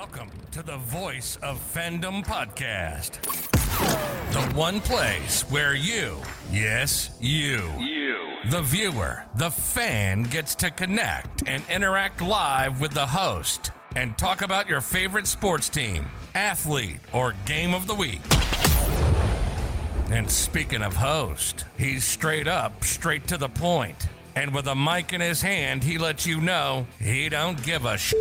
Welcome to the Voice of Fandom podcast. The one place where you, yes, you, You. the viewer, the fan gets to connect and interact live with the host and talk about your favorite sports team, athlete, or game of the week. And speaking of host, he's straight up, straight to the point. And with a mic in his hand, he lets you know he don't give a sh-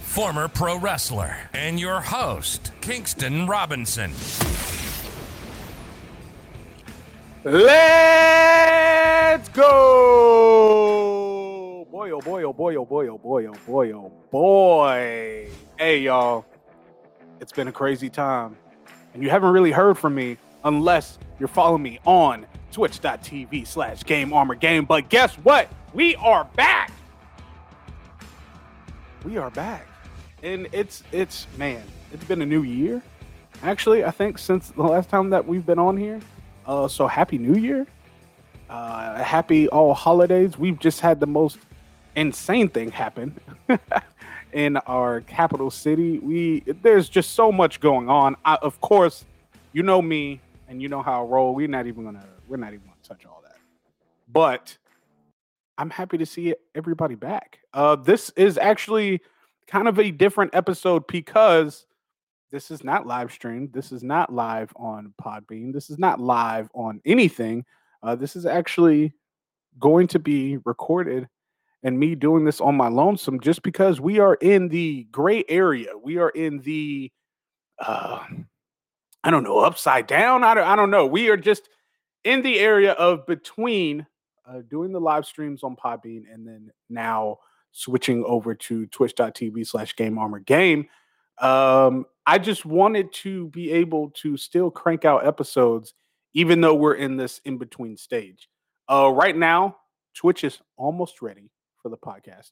Former pro wrestler and your host, Kingston Robinson. Let's go! Boy, oh boy, oh boy, oh boy, oh boy, oh boy, oh boy. Hey, y'all. It's been a crazy time. And you haven't really heard from me unless you're following me on twitch.tv slash game armor game. But guess what? We are back. We are back. And it's, it's, man, it's been a new year. Actually, I think since the last time that we've been on here. Uh, so happy New Year. Uh, happy all holidays. We've just had the most insane thing happen in our capital city. We there's just so much going on. I, of course, you know me and you know how I roll. We're not even gonna we're not even gonna touch all that. But I'm happy to see everybody back. Uh, this is actually kind of a different episode because this is not live streamed. This is not live on Podbean. This is not live on anything. Uh, this is actually going to be recorded and me doing this on my lonesome just because we are in the gray area. We are in the, uh, I don't know, upside down. I don't, I don't know. We are just in the area of between uh, doing the live streams on Podbean and then now switching over to twitch.tv slash game armor game. Um, I just wanted to be able to still crank out episodes, even though we're in this in between stage. Uh, right now, Twitch is almost ready for the podcast.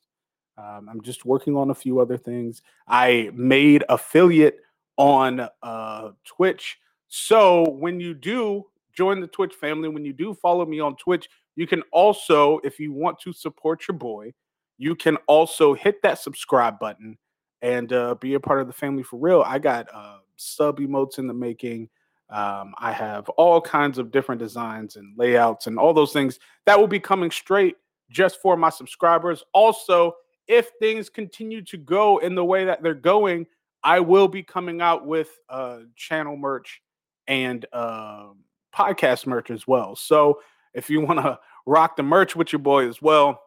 Um, I'm just working on a few other things. I made affiliate on uh, Twitch. So when you do join the Twitch family, when you do follow me on Twitch, you can also, if you want to support your boy, you can also hit that subscribe button and uh, be a part of the family for real. I got uh, sub emotes in the making. Um, I have all kinds of different designs and layouts and all those things that will be coming straight just for my subscribers. Also, if things continue to go in the way that they're going, I will be coming out with uh, channel merch and uh, podcast merch as well. So if you want to rock the merch with your boy as well,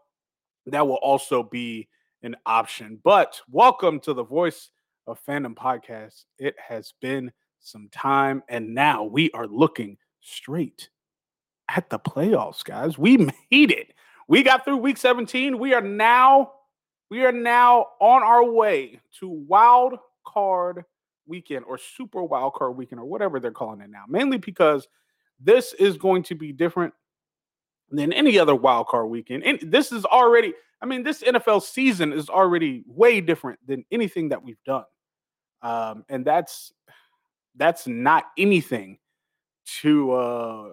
that will also be an option. But welcome to the Voice of Fandom podcast. It has been some time, and now we are looking straight at the playoffs, guys. We made it. We got through week 17. We are now we are now on our way to wild card weekend or super wild card weekend or whatever they're calling it now. Mainly because this is going to be different than any other wild card weekend. And this is already, I mean, this NFL season is already way different than anything that we've done. Um, and that's that's not anything to uh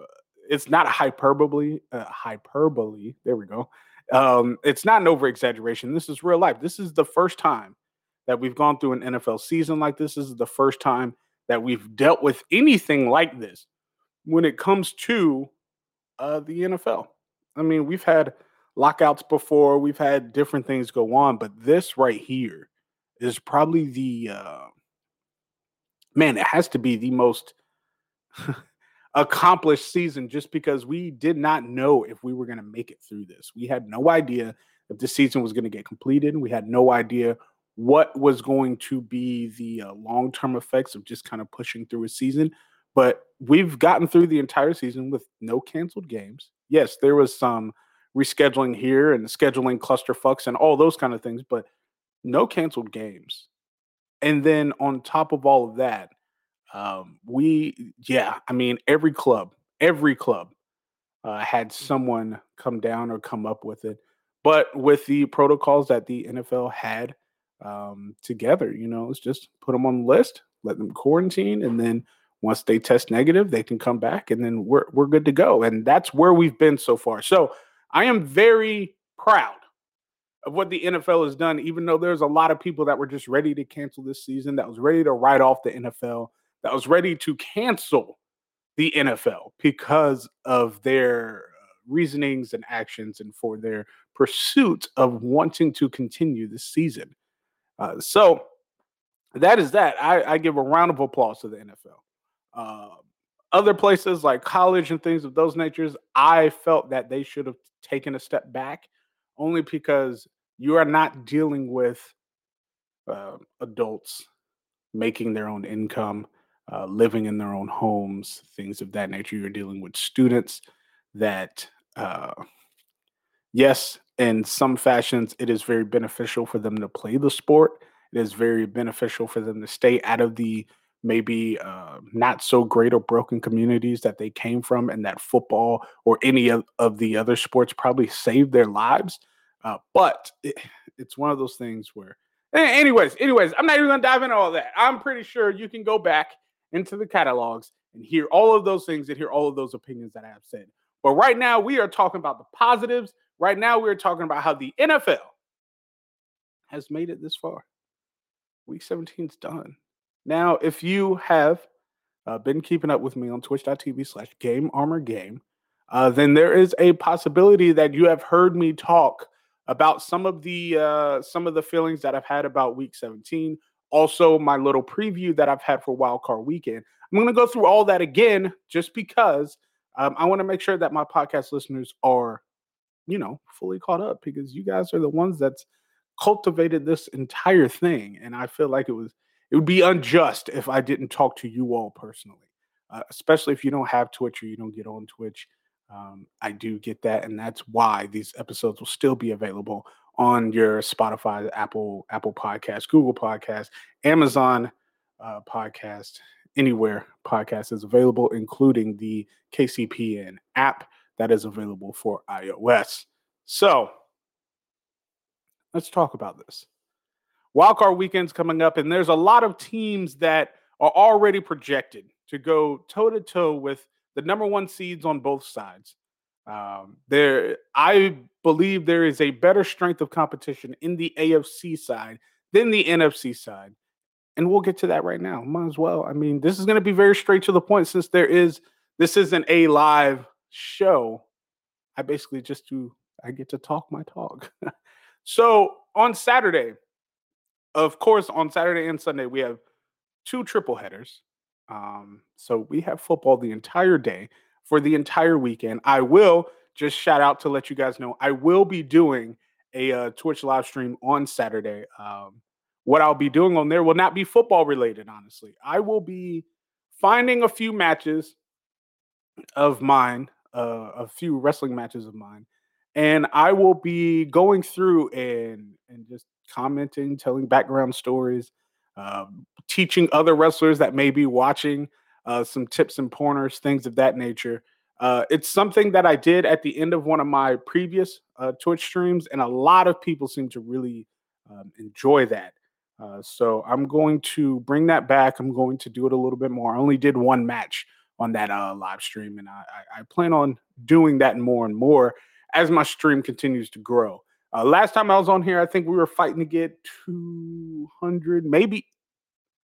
it's not a hyperbole, uh, hyperbole. There we go. Um, it's not an over exaggeration. This is real life. This is the first time that we've gone through an NFL season like this. This is the first time that we've dealt with anything like this when it comes to uh, the NFL. I mean, we've had lockouts before, we've had different things go on, but this right here is probably the uh, man, it has to be the most accomplished season just because we did not know if we were going to make it through this. We had no idea if the season was going to get completed. We had no idea what was going to be the uh, long term effects of just kind of pushing through a season. But we've gotten through the entire season with no canceled games. Yes, there was some rescheduling here and scheduling clusterfucks and all those kind of things, but no canceled games. And then on top of all of that, um, we, yeah, I mean, every club, every club uh, had someone come down or come up with it. But with the protocols that the NFL had um, together, you know, it's just put them on the list, let them quarantine, and then once they test negative, they can come back, and then we're we're good to go. And that's where we've been so far. So I am very proud of what the NFL has done, even though there's a lot of people that were just ready to cancel this season, that was ready to write off the NFL, that was ready to cancel the NFL because of their uh, reasonings and actions and for their pursuit of wanting to continue this season. Uh, so that is that. I, I, give a round of applause to the NFL. Uh, other places like college and things of those natures, I felt that they should have taken a step back only because you are not dealing with uh, adults making their own income, uh, living in their own homes, things of that nature. You're dealing with students that, uh, yes, in some fashions, it is very beneficial for them to play the sport. It is very beneficial for them to stay out of the maybe uh, not so great or broken communities that they came from, and that football or any of, of the other sports probably saved their lives. Uh, but it, it's one of those things where, anyways, anyways, I'm not even gonna dive into all that. I'm pretty sure you can go back into the catalogs and hear all of those things and hear all of those opinions that I have said. But right now, we are talking about the positives. Right now, we're talking about how the NFL has made it this far. Week 17 is done. Now, if you have uh, been keeping up with me on twitch.tv slash game armor game, uh, then there is a possibility that you have heard me talk about some of the uh, some of the feelings that I've had about Week 17. Also, my little preview that I've had for Wild Card Weekend. I'm going to go through all that again, just because um, I want to make sure that my podcast listeners are, you know, fully caught up because you guys are the ones that's cultivated this entire thing, and I feel like it was it would be unjust if I didn't talk to you all personally, uh, especially if you don't have Twitch or you don't get on Twitch. Um, I do get that, and that's why these episodes will still be available on your Spotify, Apple, Apple Podcast, Google Podcast, Amazon uh, Podcast, anywhere podcast is available, including the KCPN app that is available for iOS. So let's talk about this. Wildcard weekend's coming up, and there's a lot of teams that are already projected to go toe to toe with the number one seeds on both sides. Um, there, I believe there is a better strength of competition in the AFC side than the NFC side, and we'll get to that right now. Might as well. I mean, this is going to be very straight to the point since there is this isn't a live show. I basically just do I get to talk my talk. so on Saturday, of course, on Saturday and Sunday we have two triple headers. Um, so we have football the entire day for the entire weekend. I will just shout out to let you guys know I will be doing a uh, Twitch live stream on Saturday. Um, what I'll be doing on there will not be football related, honestly. I will be finding a few matches of mine, uh, a few wrestling matches of mine, and I will be going through and and just commenting, telling background stories, um, teaching other wrestlers that may be watching uh, some tips and pointers, things of that nature. Uh, it's something that I did at the end of one of my previous uh, Twitch streams, and a lot of people seem to really um, enjoy that. Uh, so I'm going to bring that back. I'm going to do it a little bit more. I only did one match on that uh, live stream, and I, I plan on doing that more and more as my stream continues to grow. Uh, last time I was on here, I think we were fighting to get 200, maybe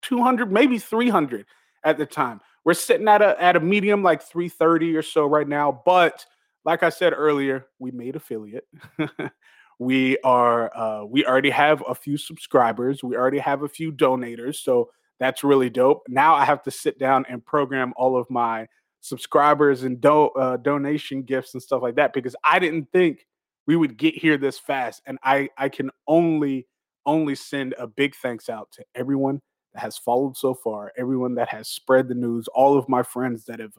200, maybe 300 at the time. We're sitting at a at a medium like 330 or so right now, but like I said earlier, we made affiliate. we are uh, we already have a few subscribers. We already have a few donators, so that's really dope. Now I have to sit down and program all of my subscribers and do, uh, donation gifts and stuff like that because I didn't think we would get here this fast. And I I can only only send a big thanks out to everyone that has followed so far, everyone that has spread the news, all of my friends that have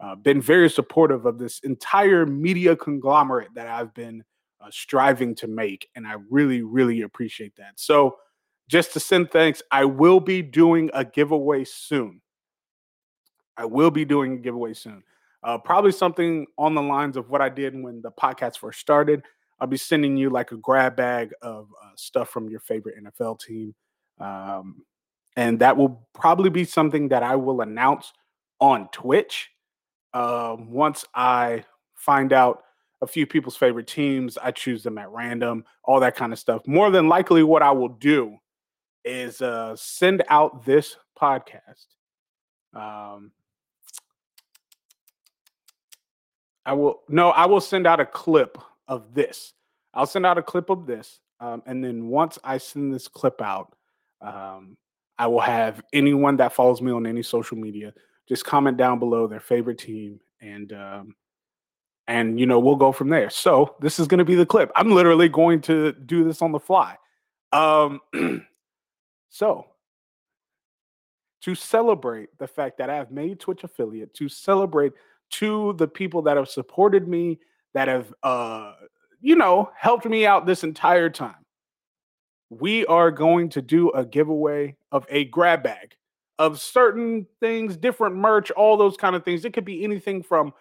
uh, been very supportive of this entire media conglomerate that I've been uh, striving to make. And I really, really appreciate that. So, just to send thanks, I will be doing a giveaway soon. I will be doing a giveaway soon. Uh, probably something on the lines of what I did when the podcast first started. I'll be sending you like a grab bag of uh, stuff from your favorite NFL team. Um, and that will probably be something that I will announce on Twitch uh, once I find out a few people's favorite teams. I choose them at random, all that kind of stuff. More than likely, what I will do is uh, send out this podcast. Um, I will no, I will send out a clip of this. I'll send out a clip of this, um, and then once I send this clip out, um, I will have anyone that follows me on any social media just comment down below their favorite team, and um, and you know we'll go from there. So this is going to be the clip. I'm literally going to do this on the fly. Um, so to celebrate the fact that I've made Twitch affiliate, to celebrate to the people that have supported me, that have uh, you know helped me out this entire time. We are going to do a giveaway of a grab bag of certain things, different merch, all those kind of things. It could be anything from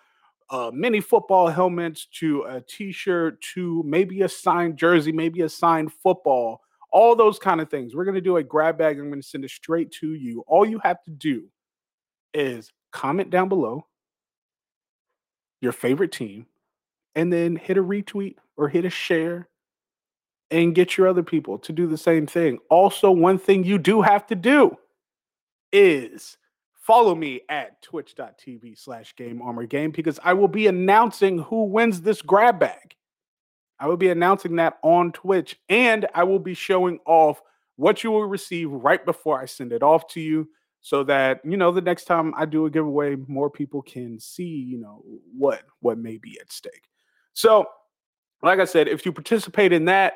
uh, mini football helmets to a t-shirt to maybe a signed jersey, maybe a signed football, all those kind of things. We're going to do a grab bag. I'm going to send it straight to you. All you have to do is comment down below your favorite team and then hit a retweet or hit a share and get your other people to do the same thing. Also, one thing you do have to do is follow me at twitch.tv slash game armor game because I will be announcing who wins this grab bag. I will be announcing that on Twitch and I will be showing off what you will receive right before I send it off to you so that you know the next time I do a giveaway more people can see you know what what may be at stake. So like I said if you participate in that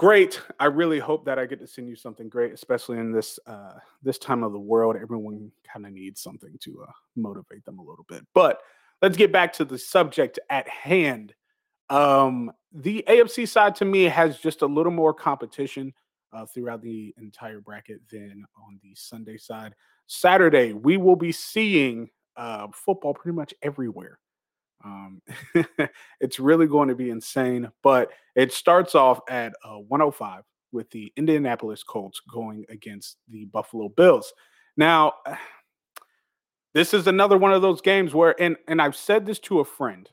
great. I really hope that I get to send you something great, especially in this uh, this time of the world. Everyone kind of needs something to uh, motivate them a little bit. But let's get back to the subject at hand. Um, the AFC side to me has just a little more competition uh, throughout the entire bracket than on the Sunday side. Saturday, we will be seeing uh, football pretty much everywhere. Um, it's really going to be insane. But it starts off at uh, 105 with the Indianapolis Colts going against the Buffalo Bills. Now, this is another one of those games where, and and I've said this to a friend.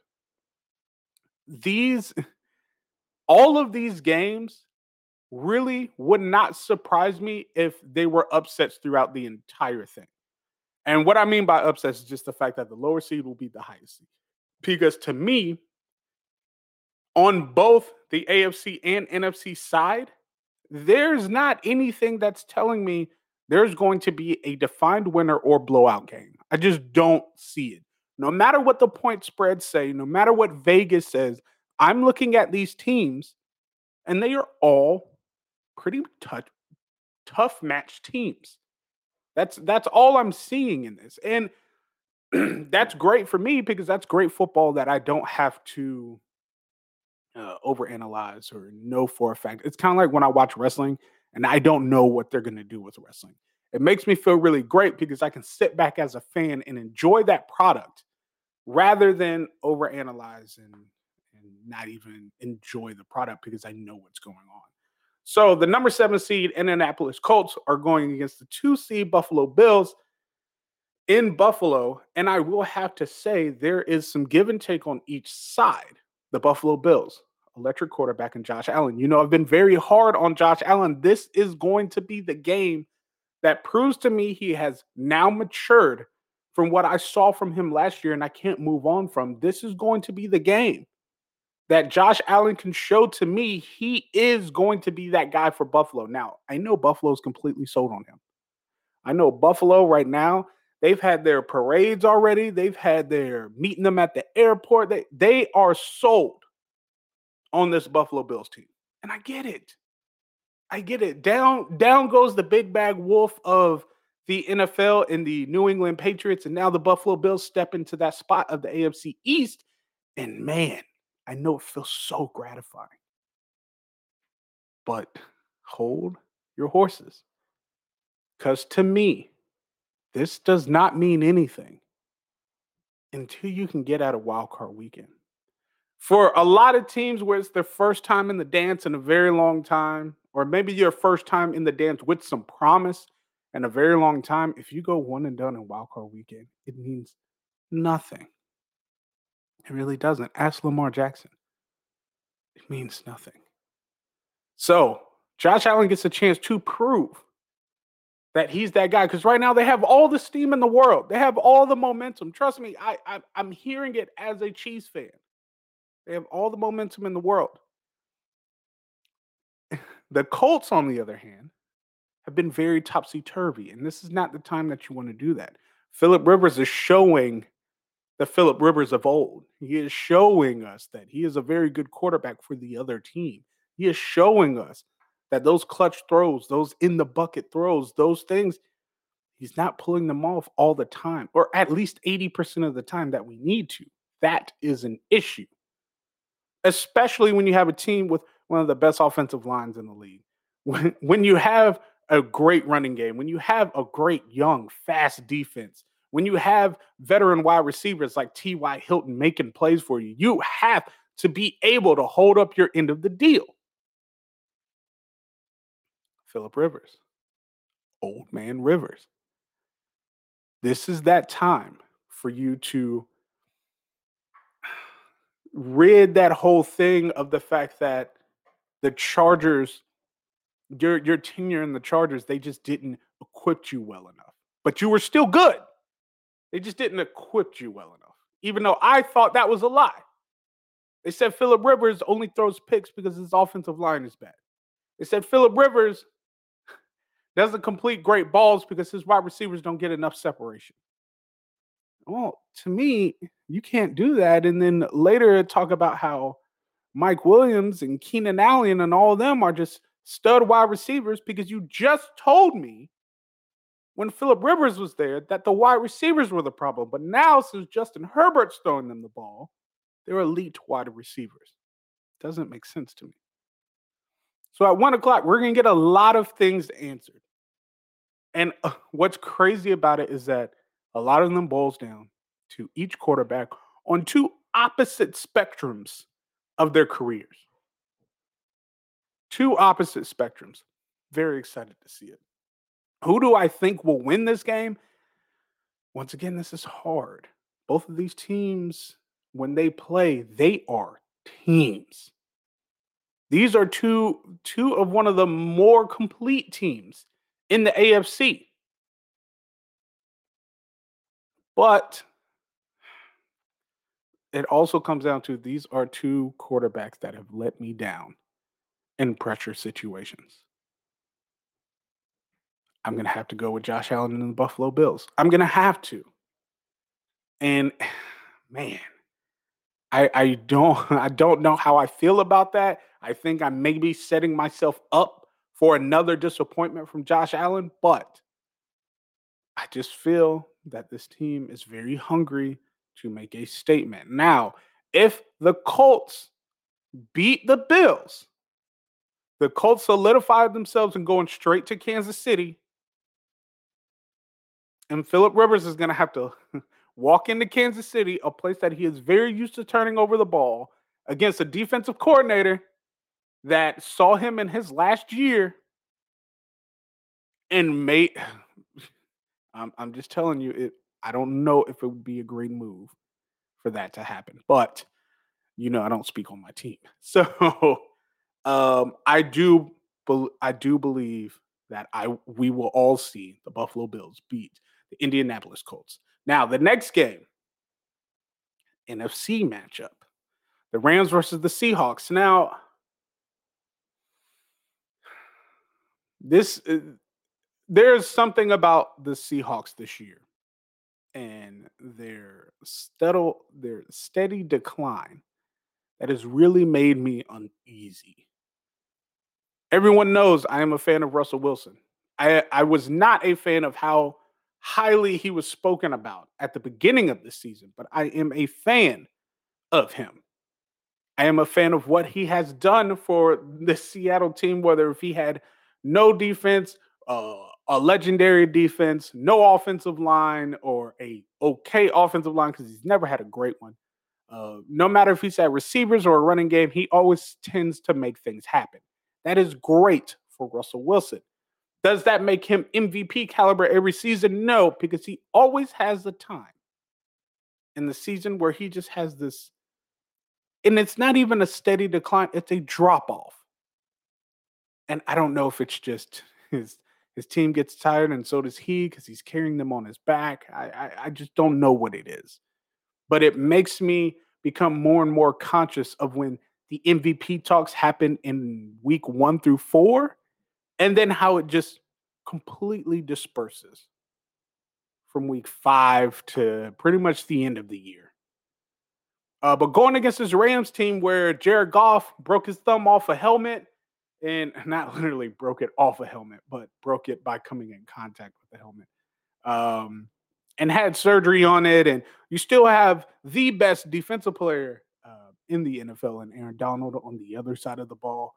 These, all of these games, really would not surprise me if they were upsets throughout the entire thing. And what I mean by upsets is just the fact that the lower seed will be the highest seed. Because to me, on both the AFC and NFC side, there's not anything that's telling me there's going to be a defined winner or blowout game. I just don't see it. No matter what the point spreads say, no matter what Vegas says, I'm looking at these teams and they are all pretty tough tough match teams. That's that's all I'm seeing in this. And that's great for me because that's great football that I don't have to uh, overanalyze or know for a fact. It's kind of like when I watch wrestling and I don't know what they're going to do with wrestling. It makes me feel really great because I can sit back as a fan and enjoy that product rather than overanalyze and and not even enjoy the product because I know what's going on. So the number seven seed Indianapolis Colts are going against the two seed Buffalo Bills in Buffalo, and I will have to say there is some give and take on each side. The Buffalo Bills, electric quarterback, and Josh Allen. You know, I've been very hard on Josh Allen. This is going to be the game that proves to me he has now matured from what I saw from him last year, and I can't move on from. This is going to be the game that Josh Allen can show to me he is going to be that guy for Buffalo. Now, I know Buffalo's completely sold on him. I know Buffalo right now They've had their parades already. They've had their meeting them at the airport. They they are sold on this Buffalo Bills team. And I get it. I get it. Down down goes the big bag wolf of the NFL and the New England Patriots and now the Buffalo Bills step into that spot of the AFC East and man, I know it feels so gratifying. But hold your horses. Cuz to me, this does not mean anything until you can get out of wild card weekend. For a lot of teams where it's their first time in the dance in a very long time, or maybe your first time in the dance with some promise and a very long time, if you go one and done in wild card weekend, it means nothing. It really doesn't. Ask Lamar Jackson. It means nothing. So Josh Allen gets a chance to prove that he's that guy because right now they have all the steam in the world. They have all the momentum. Trust me, I, I I'm hearing it as a Chiefs fan. They have all the momentum in the world. The Colts, on the other hand, have been very topsy turvy, and this is not the time that you want to do that. Philip Rivers is showing the Philip Rivers of old. He is showing us that he is a very good quarterback for the other team. He is showing us that those clutch throws, those in the bucket throws, those things, he's not pulling them off all the time, or at least 80% of the time that we need to. That is an issue, especially when you have a team with one of the best offensive lines in the league. When, when you have a great running game, when you have a great young, fast defense, when you have veteran wide receivers like T.Y. Hilton making plays for you, you have to be able to hold up your end of the deal. Philip Rivers, old man Rivers. This is that time for you to rid that whole thing of the fact that the Chargers, your your tenure in the Chargers, they just didn't equip you well enough. But you were still good. They just didn't equip you well enough. Even though I thought that was a lie. They said Philip Rivers only throws picks because his offensive line is bad. They said Philip Rivers doesn't complete great balls because his wide receivers don't get enough separation. Well, to me, you can't do that. And then later talk about how Mike Williams and Keenan Allen and all of them are just stud wide receivers because you just told me when Philip Rivers was there that the wide receivers were the problem. But now, since Justin Herbert's throwing them the ball, they're elite wide receivers. Doesn't make sense to me. So at one o'clock, we're going to get a lot of things answered. And uh, what's crazy about it is that a lot of them boils down to each quarterback on two opposite spectrums of their careers. Two opposite spectrums. Very excited to see it. Who do I think will win this game? Once again, this is hard. Both of these teams, when they play, they are teams. These are two two of one of the more complete teams in the AFC. But it also comes down to these are two quarterbacks that have let me down in pressure situations. I'm going to have to go with Josh Allen and the Buffalo Bills. I'm going to have to. And man, I I don't I don't know how I feel about that. I think I may be setting myself up for another disappointment from Josh Allen, but I just feel that this team is very hungry to make a statement. Now, if the Colts beat the Bills, the Colts solidified themselves and going straight to Kansas City. And Philip Rivers is going to have to walk into Kansas City, a place that he is very used to turning over the ball against a defensive coordinator that saw him in his last year and made I'm, I'm just telling you it I don't know if it would be a great move for that to happen. But you know, I don't speak on my team. So um, I do I do believe that I we will all see the Buffalo Bills beat the Indianapolis Colts. Now, the next game, NFC matchup, the Rams versus the Seahawks. Now, this uh, there's something about the Seahawks this year and their steady, their steady decline that has really made me uneasy. Everyone knows I am a fan of Russell Wilson. I, I was not a fan of how highly he was spoken about at the beginning of the season, but I am a fan of him. I am a fan of what he has done for the Seattle team, whether if he had no defense, uh, a legendary defense, no offensive line, or a okay offensive line because he's never had a great one. Uh, no matter if he's at receivers or a running game, he always tends to make things happen. That is great for Russell Wilson. Does that make him MVP caliber every season? No, because he always has the time in the season where he just has this And it's not even a steady decline, it's a drop off. And I don't know if it's just his his team gets tired and so does he because he's carrying them on his back. I, I I just don't know what it is. But it makes me become more and more conscious of when the MVP talks happen in week one through four, and then how it just completely disperses from week five to pretty much the end of the year. Uh, but going against this Rams team where Jared Goff broke his thumb off a helmet and not literally broke it off a helmet, but broke it by coming in contact with the helmet. Um, and had surgery on it, and you still have the best defensive player uh, in the NFL, and Aaron Donald on the other side of the ball.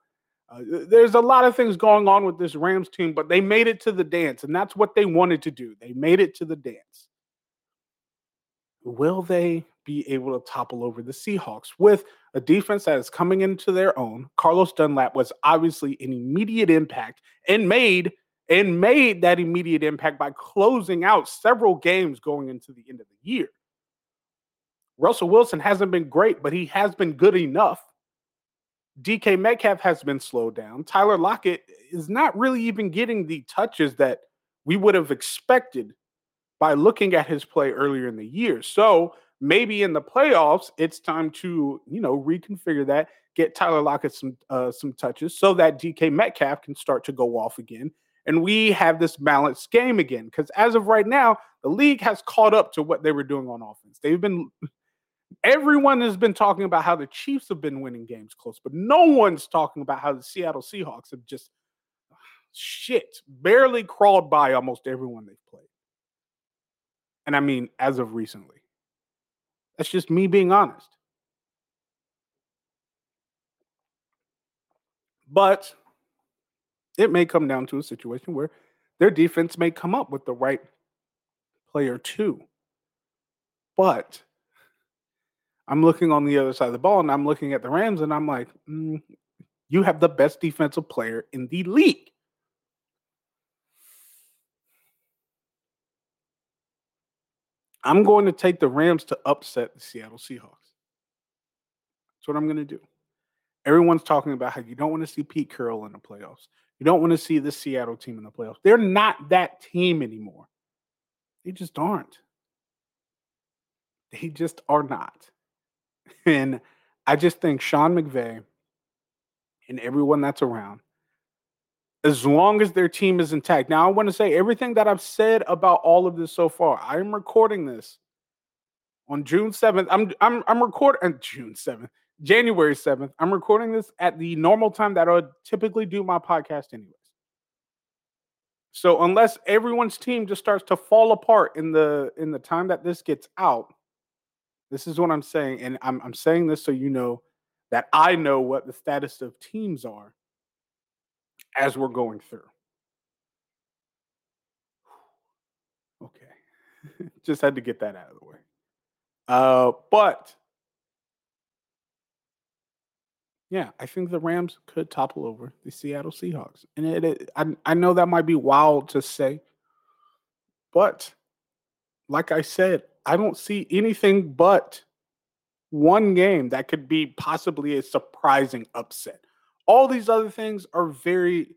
Uh, there's a lot of things going on with this Rams team, but they made it to the dance, and that's what they wanted to do. They made it to the dance. Will they be able to topple over the Seahawks with a defense that is coming into their own? Carlos Dunlap was obviously an immediate impact and made and made that immediate impact by closing out several games going into the end of the year. Russell Wilson hasn't been great, but he has been good enough. DK Metcalf has been slowed down. Tyler Lockett is not really even getting the touches that we would have expected by looking at his play earlier in the year. So maybe in the playoffs, it's time to, you know, reconfigure that, get Tyler Lockett some uh, some touches so that DK Metcalf can start to go off again and we have this balanced game again. Because as of right now, the league has caught up to what they were doing on offense. They've been everyone has been talking about how the Chiefs have been winning games close, but no one's talking about how the Seattle Seahawks have just shit barely crawled by almost everyone they've played. And I mean, as of recently. That's just me being honest. But it may come down to a situation where their defense may come up with the right player too. But I'm looking on the other side of the ball and I'm looking at the Rams and I'm like, mm, you have the best defensive player in the league. I'm going to take the Rams to upset the Seattle Seahawks. That's what I'm going to do. Everyone's talking about how you don't want to see Pete Carroll in the playoffs. You don't want to see the Seattle team in the playoffs. They're not that team anymore. They just aren't. They just are not. And I just think Sean McVay and everyone that's around, as long as their team is intact. Now, I want to say everything that I've said about all of this so far. I am recording this on June 7th. I'm I'm I'm recording uh, June 7th. January 7th. I'm recording this at the normal time that I would typically do my podcast, anyways. So unless everyone's team just starts to fall apart in the in the time that this gets out, this is what I'm saying, and I'm I'm saying this so you know that I know what the status of teams are as we're going through. Okay, just had to get that out of the way. Uh, but Yeah, I think the Rams could topple over the Seattle Seahawks. And it, it I, I know that might be wild to say, but like I said, I don't see anything but one game that could be possibly a surprising upset. All these other things are very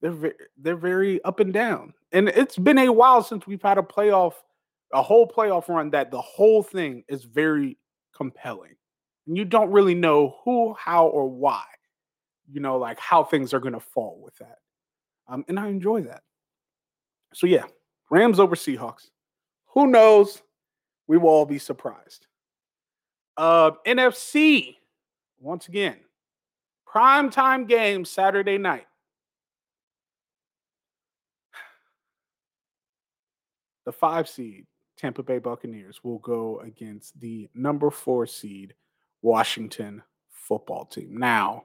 they're very, they're very up and down. And it's been a while since we've had a playoff a whole playoff run that the whole thing is very compelling and you don't really know who, how, or why. You know, like how things are going to fall with that. Um, and I enjoy that. So yeah, Rams over Seahawks. Who knows? We will all be surprised. Uh, NFC once again, prime time game Saturday night. The five seed Tampa Bay Buccaneers will go against the number four seed Washington football team. Now,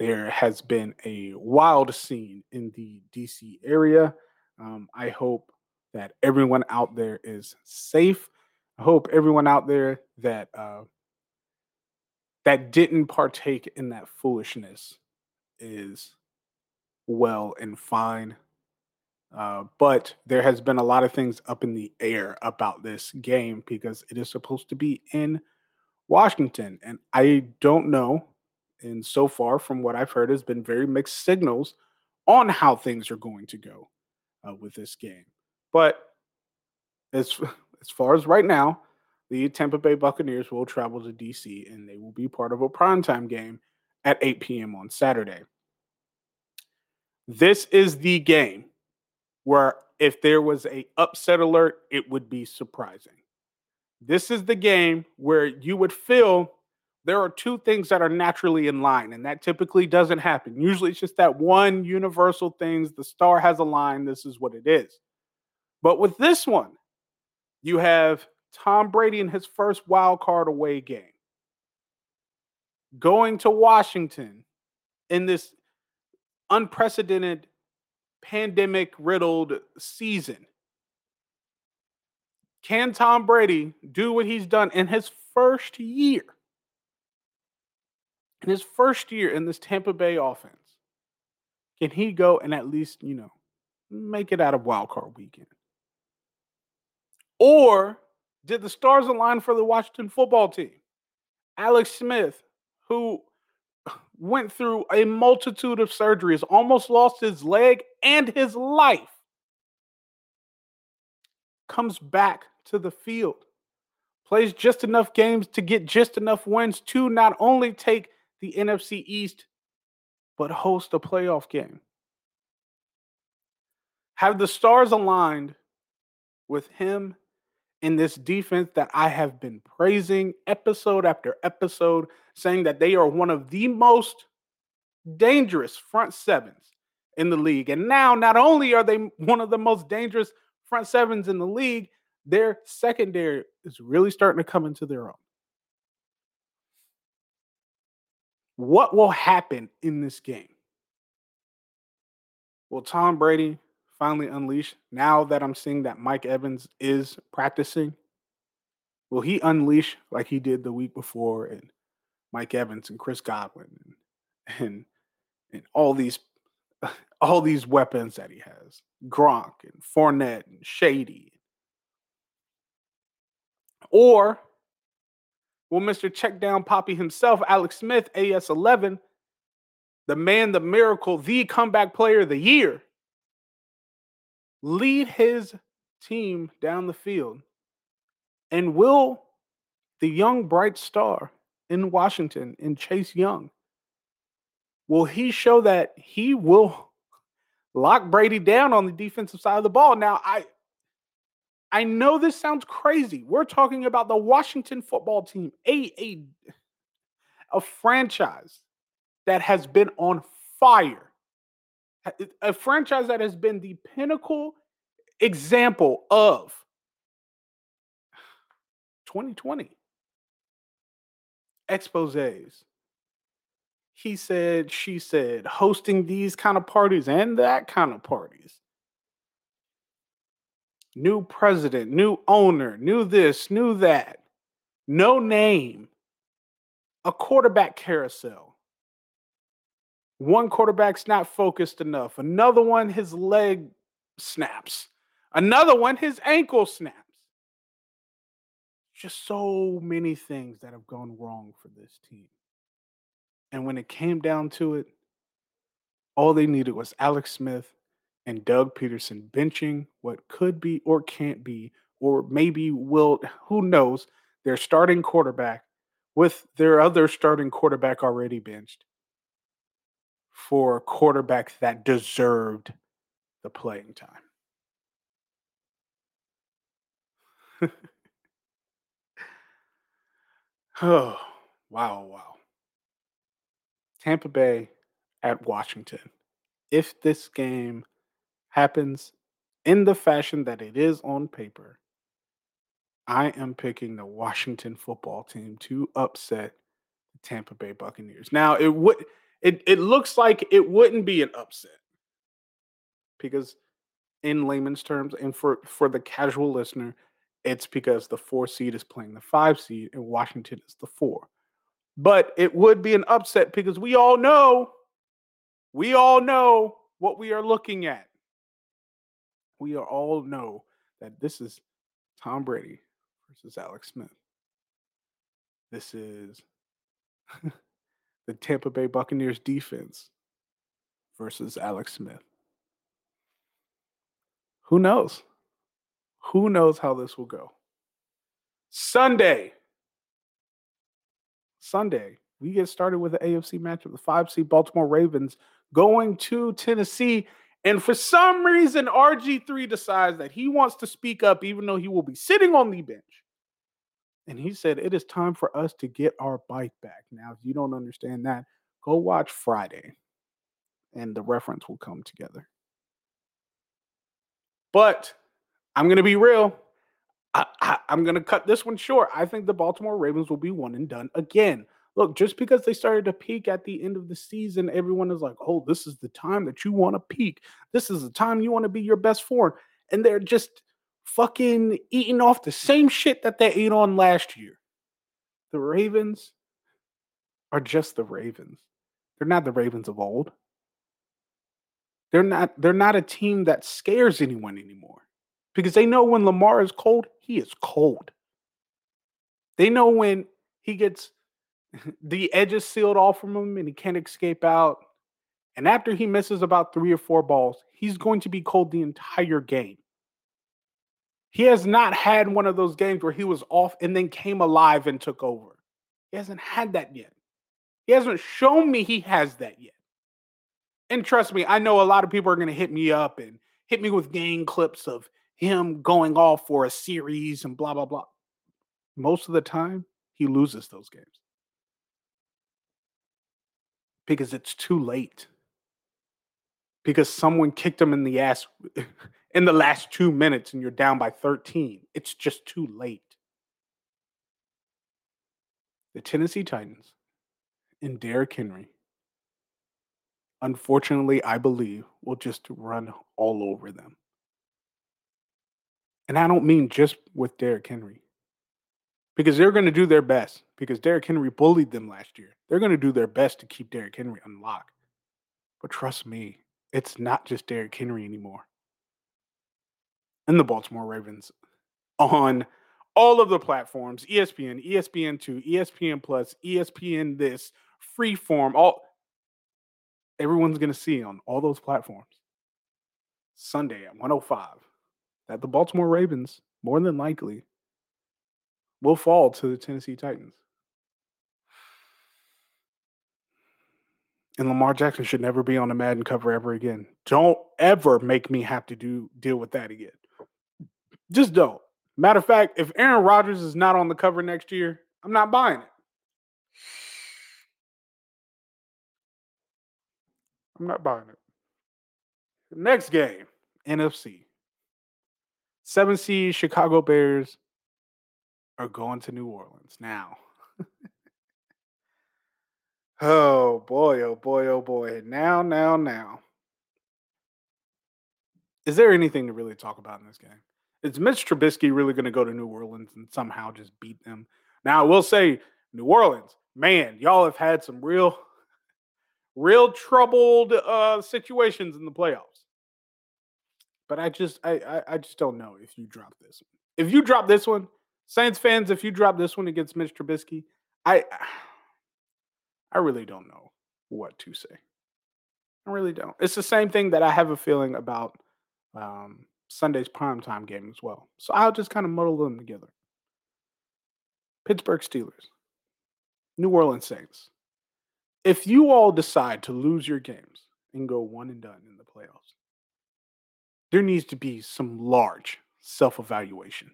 there has been a wild scene in the DC area. Um, I hope that everyone out there is safe. I hope everyone out there that uh, that didn't partake in that foolishness is well and fine. Uh, but there has been a lot of things up in the air about this game because it is supposed to be in Washington. And I don't know. And so far, from what I've heard, has been very mixed signals on how things are going to go uh, with this game. But as as far as right now, the Tampa Bay Buccaneers will travel to DC and they will be part of a primetime game at 8 p.m. on Saturday. This is the game where if there was a upset alert, it would be surprising. This is the game where you would feel there are two things that are naturally in line, and that typically doesn't happen. Usually it's just that one universal things. The star has a line. This is what it is. But with this one, you have Tom Brady in his first wild card away game going to Washington in this unprecedented pandemic riddled season. Can Tom Brady do what he's done in his first year? In his first year in this Tampa Bay offense, can he go and at least, you know, make it out of wild card weekend? Or did the stars align for the Washington football team? Alex Smith, who went through a multitude of surgeries, almost lost his leg and his life, comes back to the field, plays just enough games to get just enough wins to not only take the NFC East, but host a playoff game. Have the stars aligned with him in this defense that I have been praising episode after episode, saying that they are one of the most dangerous front sevens in the league. And now, not only are they one of the most dangerous front sevens in the league, their secondary is really starting to come into their own. What will happen in this game? Will Tom Brady finally unleash now that I'm seeing that Mike Evans is practicing? Will he unleash like he did the week before and Mike Evans and Chris Godwin and and, and all these all these weapons that he has, Gronk and Fournette and Shady. Or will Mr. Checkdown Poppy himself, Alex Smith, AS11, the man, the miracle, the comeback player of the year, lead his team down the field? And will the young bright star in Washington, in Chase Young, will he show that he will lock Brady down on the defensive side of the ball? Now, I I know this sounds crazy. We're talking about the Washington football team, a a, a franchise that has been on fire a franchise that has been the pinnacle example of 2020 exposes. He said, she said, hosting these kind of parties and that kind of parties. New president, new owner, new this, new that, no name, a quarterback carousel one quarterback's not focused enough. Another one, his leg snaps. Another one, his ankle snaps. Just so many things that have gone wrong for this team. And when it came down to it, all they needed was Alex Smith and Doug Peterson benching what could be or can't be, or maybe will, who knows, their starting quarterback with their other starting quarterback already benched for quarterbacks that deserved the playing time. oh, wow, wow. Tampa Bay at Washington. If this game happens in the fashion that it is on paper, I am picking the Washington football team to upset the Tampa Bay Buccaneers. Now, it would it it looks like it wouldn't be an upset. Because in layman's terms and for for the casual listener it's because the four seed is playing the five seed and washington is the four. But it would be an upset because we all know we all know what we are looking at. We all know that this is tom brady versus alex smith. This is the Tampa Bay Buccaneers defense versus Alex Smith. Who knows? Who knows how this will go? Sunday. Sunday, we get started with the AFC matchup. The five seed Baltimore Ravens going to Tennessee. And for some reason, RG3 decides that he wants to speak up, even though he will be sitting on the bench. And he said, It is time for us to get our bite back. Now, if you don't understand that, go watch Friday and the reference will come together. But I'm going to be real. I, am going to cut this one short. I think the Baltimore Ravens will be one and done again. Look, just because they started to peak at the end of the season, everyone is like, oh, this is the time that you want to peak. This is the time you want to be your best form. And they're just fucking eating off the same shit that they ate on last year. The Ravens are just the Ravens. They're not the Ravens of old. They're not they're not a team that scares anyone anymore. Because they know when Lamar is cold, he is cold. They know when he gets the edges sealed off from him and he can't escape out. And after he misses about three or four balls, he's going to be cold the entire game. He has not had one of those games where he was off and then came alive and took over. He hasn't had that yet. He hasn't shown me he has that yet. And trust me, I know a lot of people are going to hit me up and hit me with game clips of him going off for a series and blah, blah, blah. Most of the time, he loses those games because it's too late. Because someone kicked him in the ass in the last two minutes and you're down by 13. It's just too late. The Tennessee Titans and Derrick Henry, unfortunately, I believe, will just run all over them. And I don't mean just with Derrick Henry, because they're going to do their best, because Derrick Henry bullied them last year. They're going to do their best to keep Derrick Henry unlocked. But trust me, it's not just Derrick Henry anymore and the Baltimore Ravens on all of the platforms ESPN, ESPN2, ESPN Plus, ESPN this, freeform, all everyone's going to see on all those platforms Sunday at 105 that the Baltimore Ravens more than likely will fall to the Tennessee Titans. And Lamar Jackson should never be on a Madden cover ever again. Don't ever make me have to do deal with that again. Just don't. Matter of fact, if Aaron Rodgers is not on the cover next year, I'm not buying it. I'm not buying it. next game, NFC. Seven seed Chicago Bears are going to New Orleans now. oh boy, oh boy, oh boy. Now, now, now. Is there anything to really talk about in this game? Is Mitch Trubisky really going to go to New Orleans and somehow just beat them? Now, I will say, New Orleans, man, y'all have had some real, real troubled uh, situations in the playoffs. But I just, I, I, I just don't know if you drop this. If you drop this one, Saints fans, if you drop this one against Mitch Trubisky, I, I really don't know what to say. I really don't. It's the same thing that I have a feeling about um, Sunday's primetime game as well. So I'll just kind of muddle them together. Pittsburgh Steelers, New Orleans Saints. If you all decide to lose your games and go one and done in the playoffs, there needs to be some large self evaluation.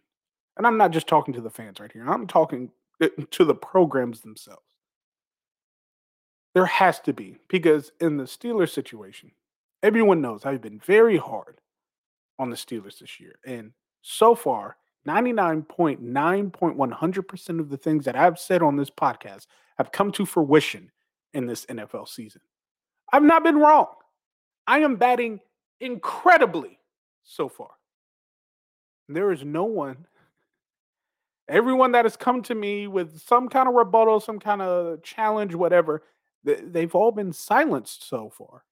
And I'm not just talking to the fans right here, I'm talking eh, to the programs themselves. There has to be, because in the Steelers situation, everyone knows I've been very hard on the Steelers this year. And so far, 99.9.100% of the things that I've said on this podcast have come to fruition in this NFL season. I've not been wrong. I am batting incredibly so far. There is no one, everyone that has come to me with some kind of rebuttal, some kind of challenge, whatever, they've all been silenced so far.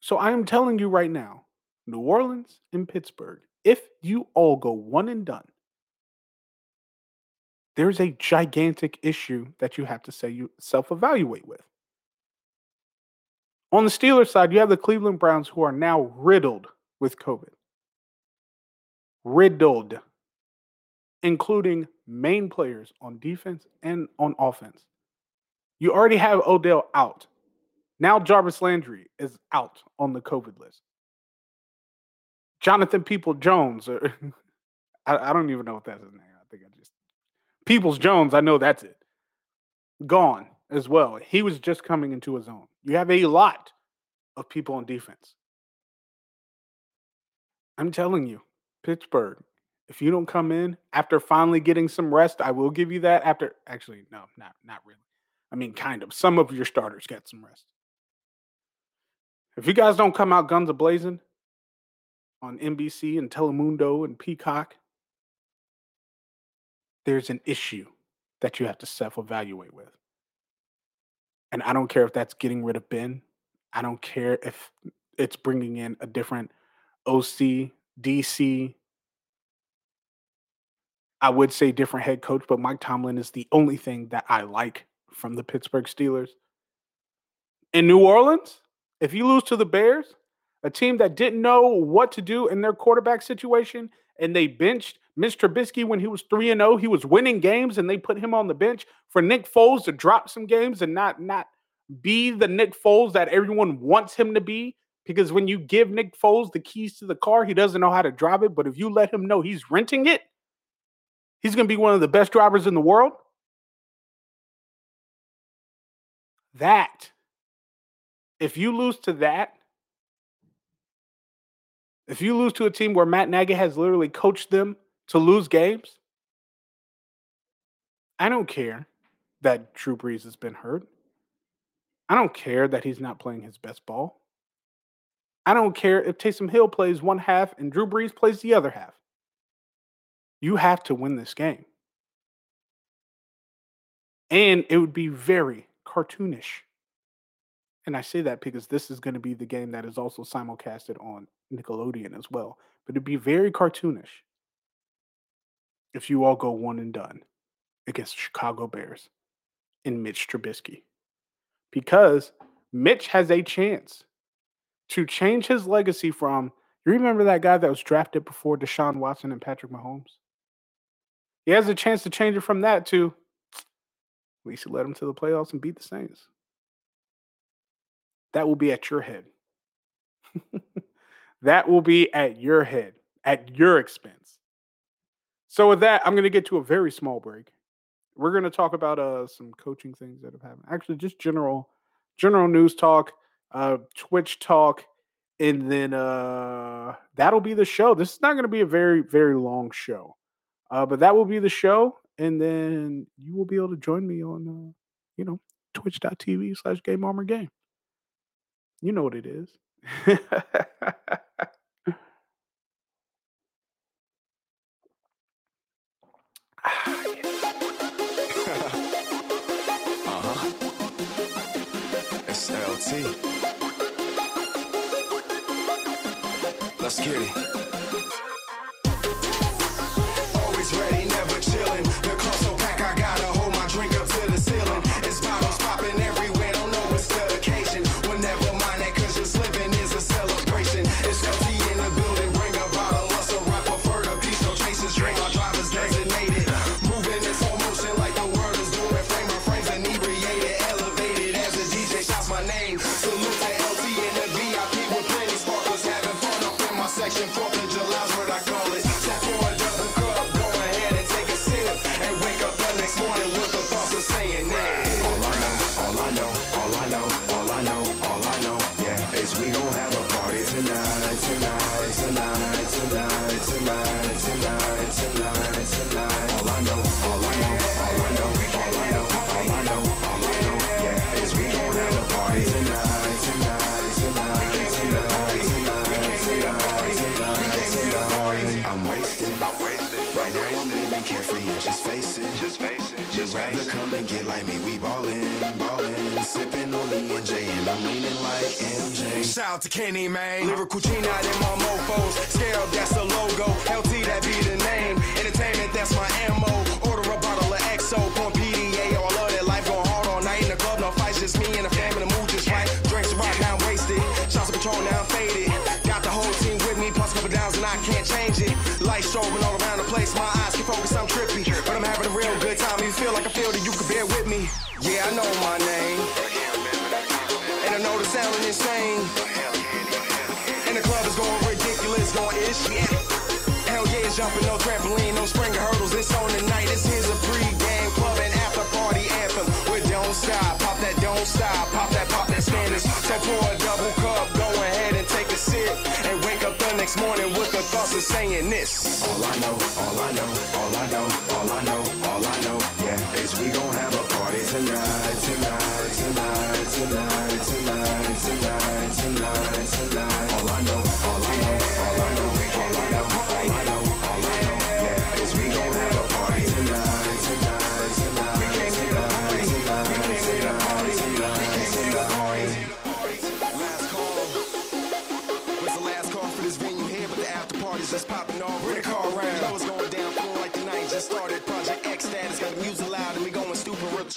So I am telling you right now, New Orleans and Pittsburgh, if you all go one and done, there's a gigantic issue that you have to say you self-evaluate with. On the Steelers side, you have the Cleveland Browns who are now riddled with COVID. Riddled, including main players on defense and on offense. You already have Odell out. Now Jarvis Landry is out on the COVID list. Jonathan People Jones, or I, I don't even know what that's his name. I think I just Peoples Jones. I know that's it. Gone as well. He was just coming into his own. You have a lot of people on defense. I'm telling you, Pittsburgh, if you don't come in after finally getting some rest, I will give you that. After actually, no, not not really. I mean, kind of. Some of your starters get some rest. If you guys don't come out guns a blazing on NBC and Telemundo and Peacock, there's an issue that you have to self evaluate with. And I don't care if that's getting rid of Ben. I don't care if it's bringing in a different OC, DC. I would say different head coach, but Mike Tomlin is the only thing that I like from the Pittsburgh Steelers. In New Orleans, if you lose to the Bears, a team that didn't know what to do in their quarterback situation, and they benched Mitch Trubisky when he was 3 and 0, he was winning games and they put him on the bench for Nick Foles to drop some games and not not be the Nick Foles that everyone wants him to be. Because when you give Nick Foles the keys to the car, he doesn't know how to drive it, but if you let him know he's renting it, he's going to be one of the best drivers in the world. That if you lose to that, if you lose to a team where Matt Nagy has literally coached them to lose games, I don't care that Drew Brees has been hurt. I don't care that he's not playing his best ball. I don't care if Taysom Hill plays one half and Drew Brees plays the other half. You have to win this game. And it would be very cartoonish and I say that because this is going to be the game that is also simulcasted on Nickelodeon as well. But it'd be very cartoonish if you all go one and done against the Chicago Bears and Mitch Trubisky. Because Mitch has a chance to change his legacy from you remember that guy that was drafted before Deshaun Watson and Patrick Mahomes? He has a chance to change it from that to at least he led him to the playoffs and beat the Saints that will be at your head. that will be at your head, at your expense. So with that, I'm going to get to a very small break. We're going to talk about uh some coaching things that have happened. Actually, just general general news talk, uh Twitch talk, and then uh that'll be the show. This is not going to be a very very long show. Uh but that will be the show and then you will be able to join me on uh you know twitch.tv slash game armor game you know what it is. uh-huh. rather come and get like me. We ballin', ballin', sippin' on the NJ and I'm leanin' like MJ. Shout out to Kenny, man. Lyrical G, not in my mofos. Scale, that's the logo. LT, that be the name. Entertainment, that's my ammo. Order a bottle of XO, pump PDA, all love that. Life going hard all night in the club, no fights, just me and a you feel like I feel that you could bear with me. Yeah, I know my name. And I know the sounding insane. And the club is going ridiculous, going ish. Hell yeah, it's jumping, no trampoline, no springer hurdles. It's on tonight. This here's a pre-game club and after party anthem. We don't stop, pop that, don't stop, pop that, pop that Spanish. So pour a double cup, go ahead and take a sip, and wake up the next morning with the thoughts of saying this. All I know, all I know, all I know, all I know, all I know, yeah, is we gon' have a party tonight, tonight, tonight, tonight, tonight, tonight, tonight, tonight. All I know,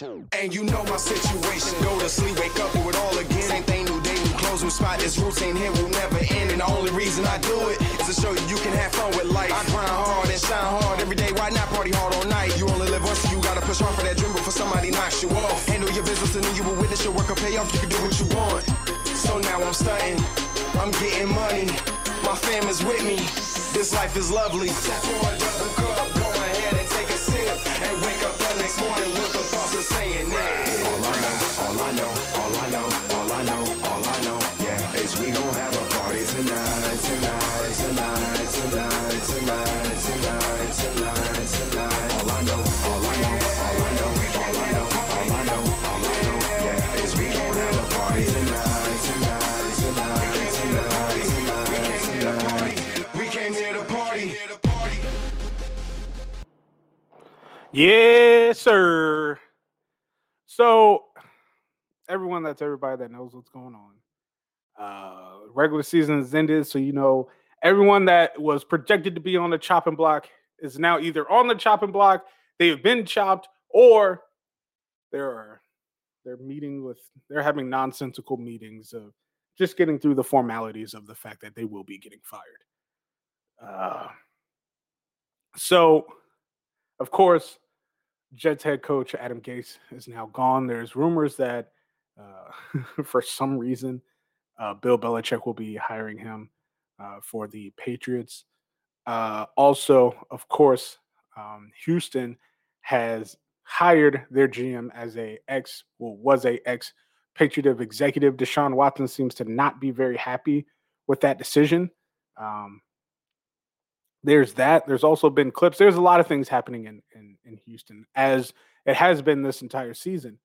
And you know my situation. Go to sleep, wake up, do it all again. Same thing, new day, new clothes, new spot. This routine here will never end. And the only reason I do it is to show you you can have fun with life. I grind hard and shine hard every day. Why not party hard all night? You only live once, so you gotta push hard for that dream before somebody knocks you off. Handle your business and then you will witness your work will pay off. You can do what you want. So now I'm stunting. I'm getting money. My fam is with me. This life is lovely. Pour a double cup, go ahead and take a sip. And wake up morning with the thoughts of saying that. Yes, sir. So, everyone, that's everybody that knows what's going on. Uh, regular season has ended, so you know everyone that was projected to be on the chopping block is now either on the chopping block, they have been chopped, or they're they're meeting with they're having nonsensical meetings of just getting through the formalities of the fact that they will be getting fired. Uh, so, of course, Jets head coach Adam Gase is now gone. There's rumors that uh, for some reason uh, Bill Belichick will be hiring him uh, for the Patriots. Uh, also, of course, um, Houston has hired their GM as a ex, well, was a ex Patriot executive. Deshaun Watson seems to not be very happy with that decision. Um, there's that. There's also been clips. There's a lot of things happening in in, in Houston, as it has been this entire season.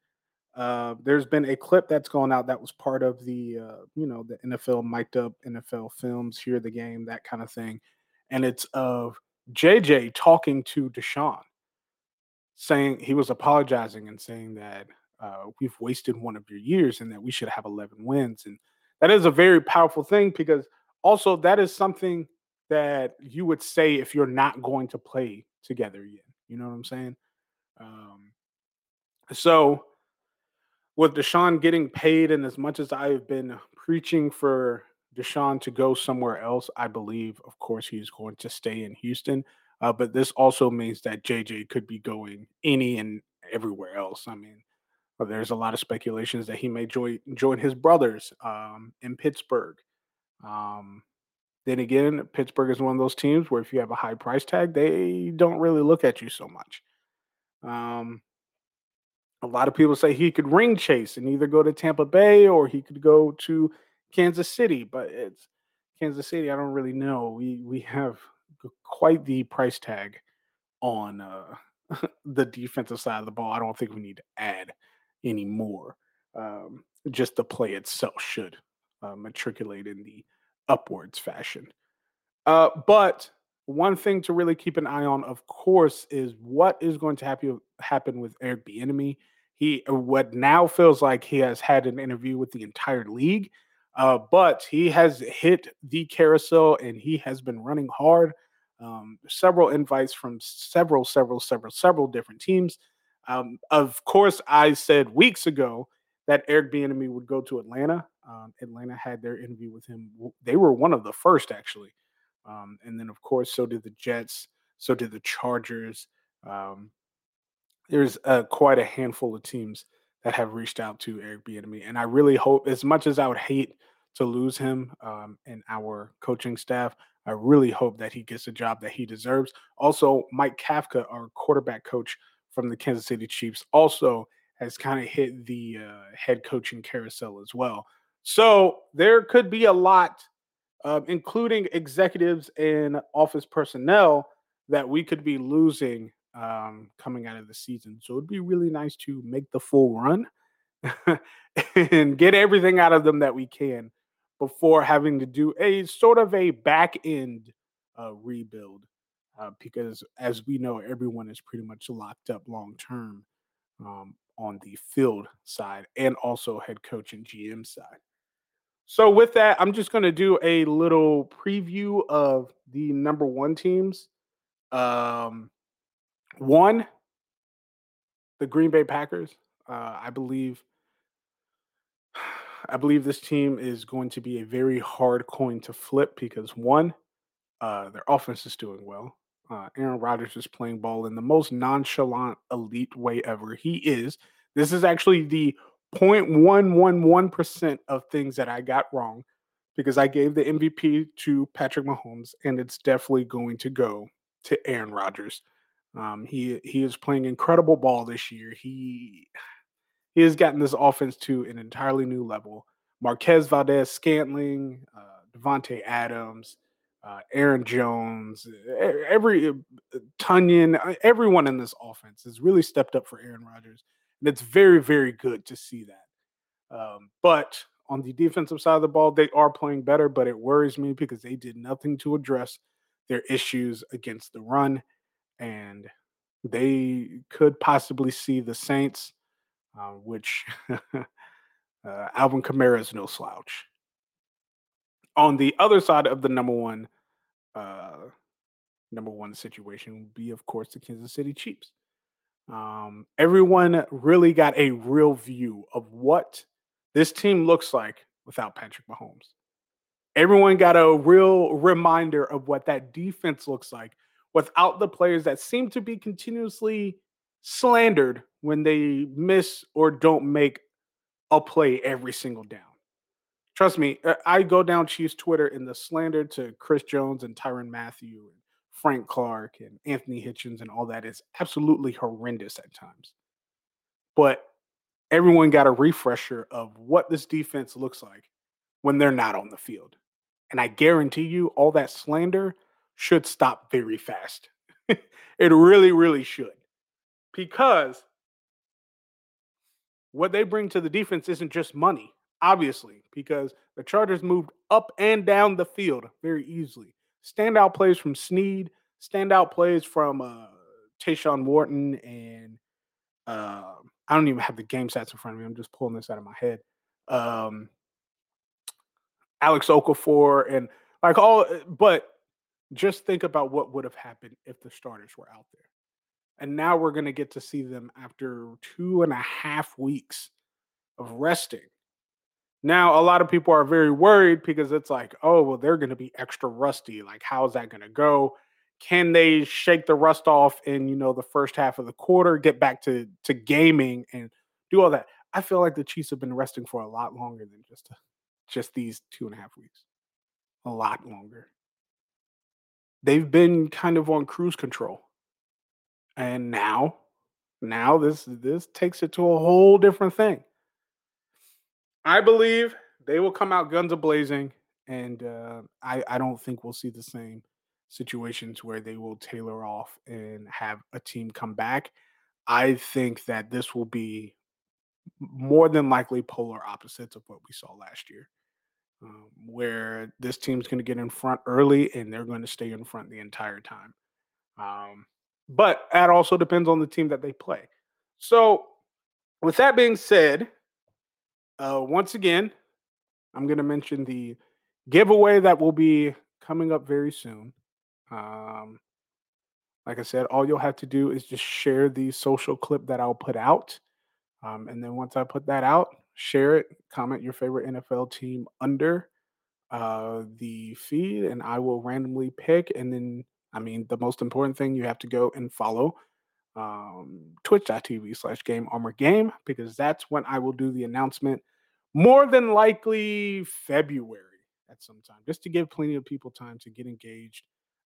Uh, there's been a clip that's gone out that was part of the uh, you know the NFL mic'd up NFL films, hear the game, that kind of thing, and it's of JJ talking to Deshaun, saying he was apologizing and saying that uh, we've wasted one of your years and that we should have 11 wins, and that is a very powerful thing because also that is something that you would say if you're not going to play together again. You know what I'm saying? Um, so with Deshaun getting paid, and as much as I have been preaching for Deshaun to go somewhere else, I believe, of course, he's going to stay in Houston. Uh, but this also means that JJ could be going any and everywhere else. I mean, uh, there's a lot of speculations that he may join join his brothers um, in Pittsburgh. Um, then again, Pittsburgh is one of those teams where if you have a high price tag, they don't really look at you so much. Um, a lot of people say he could ring chase and either go to Tampa Bay or he could go to Kansas City, but it's Kansas City. I don't really know. We we have quite the price tag on uh, the defensive side of the ball. I don't think we need to add any more. Um, just the play itself should uh, matriculate in the upwards fashion. Uh, but one thing to really keep an eye on, of course, is what is going to happen happen with Eric Bieniemy. He uh, what now feels like he has had an interview with the entire league, uh, but he has hit the carousel and he has been running hard. Um, several invites from several, several, several, several different teams. Um, of course, I said weeks ago that Eric Bieniemy would go to Atlanta. Um, Atlanta had their interview with him. They were one of the first, actually. Um, and then, of course, so did the Jets, so did the Chargers. Um, there's uh, quite a handful of teams that have reached out to Eric Bieniemy, and I really hope, as much as I would hate to lose him um, in our coaching staff, I really hope that he gets a job that he deserves. Also, Mike Kafka, our quarterback coach from the Kansas City Chiefs, also has kind of hit the uh, head coaching carousel as well. So there could be a lot, uh, including executives and office personnel, that we could be losing um, coming out of the season. So it'd be really nice to make the full run and get everything out of them that we can before having to do a sort of a back end uh, rebuild. Uh, because as we know, everyone is pretty much locked up long term um, on the field side and also head coach and GM side. So, with that, I'm just going to do a little preview of the number one teams. Um, one, the Green Bay Packers. Uh, I believe. I believe this team is going to be a very hard coin to flip because one, uh, their offense is doing well. Uh, Aaron Rodgers is playing ball in the most nonchalant, elite way ever. He is. This is actually the 0.111% of things that I got wrong because I gave the MVP to Patrick Mahomes, and it's definitely going to go to Aaron Rodgers. Um, he he is playing incredible ball this year. He he has gotten this offense to an entirely new level. Marquez Valdes-Scantling, uh, Davante Adams, uh, Aaron Jones, every Tonyan, uh, everyone in this offense has really stepped up for Aaron Rodgers, and it's very very good to see that. Um, but on the defensive side of the ball, they are playing better, but it worries me because they did nothing to address their issues against the run, and they could possibly see the Saints, uh, which uh, Alvin Kamara is no slouch on the other side of the number one uh number one situation would be of course the Kansas City Chiefs. Um everyone really got a real view of what this team looks like without Patrick Mahomes. Everyone got a real reminder of what that defense looks like without the players that seem to be continuously slandered when they miss or don't make a play every single down. Trust me, uh, I go down Chiefs Twitter in the slander to Chris Jones and Tyrann Mathieu and Frank Clark and Anthony Hitchens and all that is absolutely horrendous at times. But everyone got a refresher of what this defense looks like when they're not on the field. And I guarantee you, all that slander should stop very fast. it really, really should. Because what they bring to the defense isn't just money, obviously, because the Chargers moved up and down the field very easily. Standout plays from Sneed, standout plays from uh, Tershawn Wharton, and uh, I don't even have the game stats in front of me. I'm just pulling this out of my head. Um, Alex Okafor, and like all, uh, but just think about what would have happened if the starters were out there. And now we're going to get to see them after two and a half weeks of resting. Now, a lot of people are very worried because it's like, oh, well, they're going to be extra rusty. Like, how's that going to go? Can they shake the rust off in, you know, the first half of the quarter, get back to to gaming and do all that? I feel like the Chiefs have been resting for a lot longer than just just these two and a half weeks. A lot longer. They've been kind of on cruise control. And now, now this this takes it to a whole different thing. I believe they will come out guns a blazing, and uh, I I don't think we'll see the same situations where they will tailor off and have a team come back. I think that this will be more than likely polar opposites of what we saw last year, um, where this team's going to get in front early and they're going to stay in front the entire time. Um, but that also depends on the team that they play. So, with that being said, uh, once again, I'm going to mention the giveaway that will be coming up very soon. Um, like I said, all you'll have to do is just share the social clip that I'll put out. Um, and then once I put that out, share it, comment your favorite NFL team under uh, the feed, and I will randomly pick. And then, I mean, the most important thing you have to go and follow um, twitch.tv slash game armor game because that's when I will do the announcement. More than likely February at some time, just to give plenty of people time to get engaged,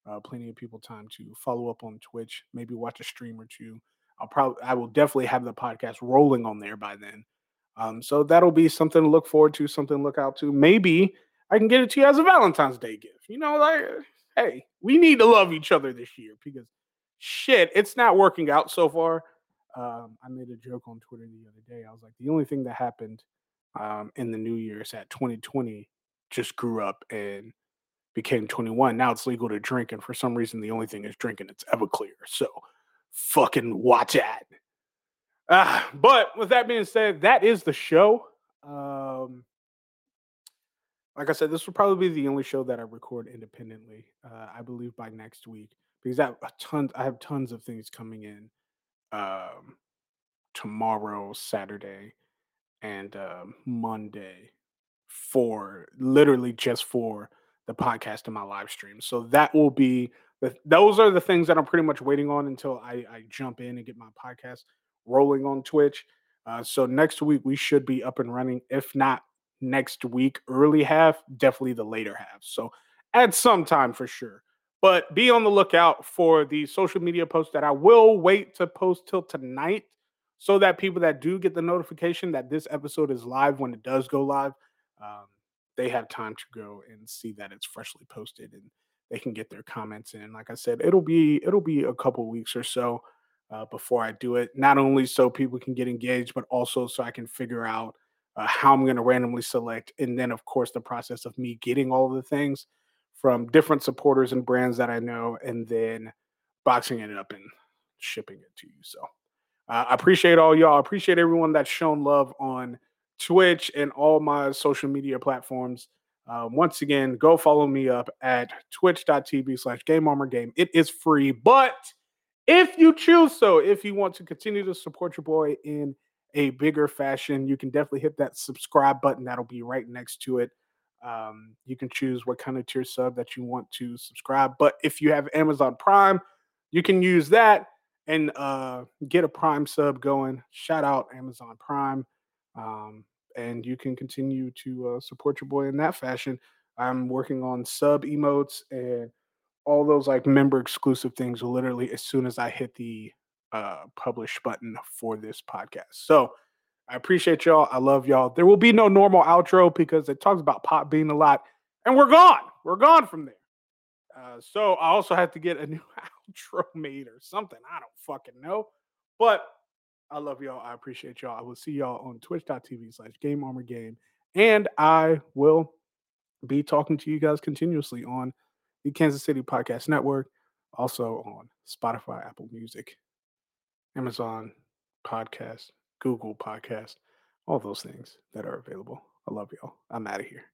uh, plenty of people time to follow up on Twitch, maybe watch a stream or two. I'll probably, I will definitely have the podcast rolling on there by then. Um, so that'll be something to look forward to, something to look out to. Maybe I can get it to you as a Valentine's Day gift. You know, like, hey, we need to love each other this year because shit, it's not working out so far. Um, I made a joke on Twitter the other day. I was like, the only thing that happened um, in the new year is that 2020 just grew up and became 21. Now it's legal to drink, and for some reason, the only thing is drinking it's Everclear. So fucking watch that. Uh, but with that being said, that is the show. Um, like I said, this will probably be the only show that I record independently. Uh, I believe by next week because I have a ton. I have tons of things coming in um, tomorrow, Saturday, and um, Monday for literally just for the podcast and my live stream. So that will be the, those are the things that I'm pretty much waiting on until I, I jump in and get my podcast rolling on Twitch. Uh, so next week we should be up and running. If not next week, early half, definitely the later half. So at some time for sure. But be on the lookout for the social media post that I will wait to post till tonight so that people that do get the notification that this episode is live when it does go live, um, they have time to go and see that it's freshly posted and they can get their comments in. Like I said, it'll be it'll be a couple weeks or so uh, before I do it. Not only so people can get engaged, but also so I can figure out uh, how I'm going to randomly select, and then of course the process of me getting all the things from different supporters and brands that I know, and then boxing it up and shipping it to you. So uh, I appreciate all y'all. I appreciate everyone that's shown love on Twitch and all my social media platforms. Uh, once again, go follow me up at twitch.tv slash game armor game. It is free, but if you choose so, if you want to continue to support your boy in a bigger fashion, you can definitely hit that subscribe button. That'll be right next to it. Um, you can choose what kind of tier sub that you want to subscribe. But if you have Amazon Prime, you can use that and uh, get a Prime sub going. Shout out Amazon Prime. Um, and you can continue to uh, support your boy in that fashion. I'm working on sub emotes and all those like member exclusive things literally as soon as I hit the uh, publish button for this podcast. So, I appreciate y'all. I love y'all. There will be no normal outro because it talks about pop being a lot, and we're gone. We're gone from there. Uh, so I also have to get a new outro made or something. I don't fucking know. But I love y'all. I appreciate y'all. I will see y'all on twitch.tv slash game armor game. And I will be talking to you guys continuously on the Kansas City Podcast Network, also on Spotify, Apple Music, Amazon Podcast, Google Podcast, all those things that are available. I love y'all. I'm out of here.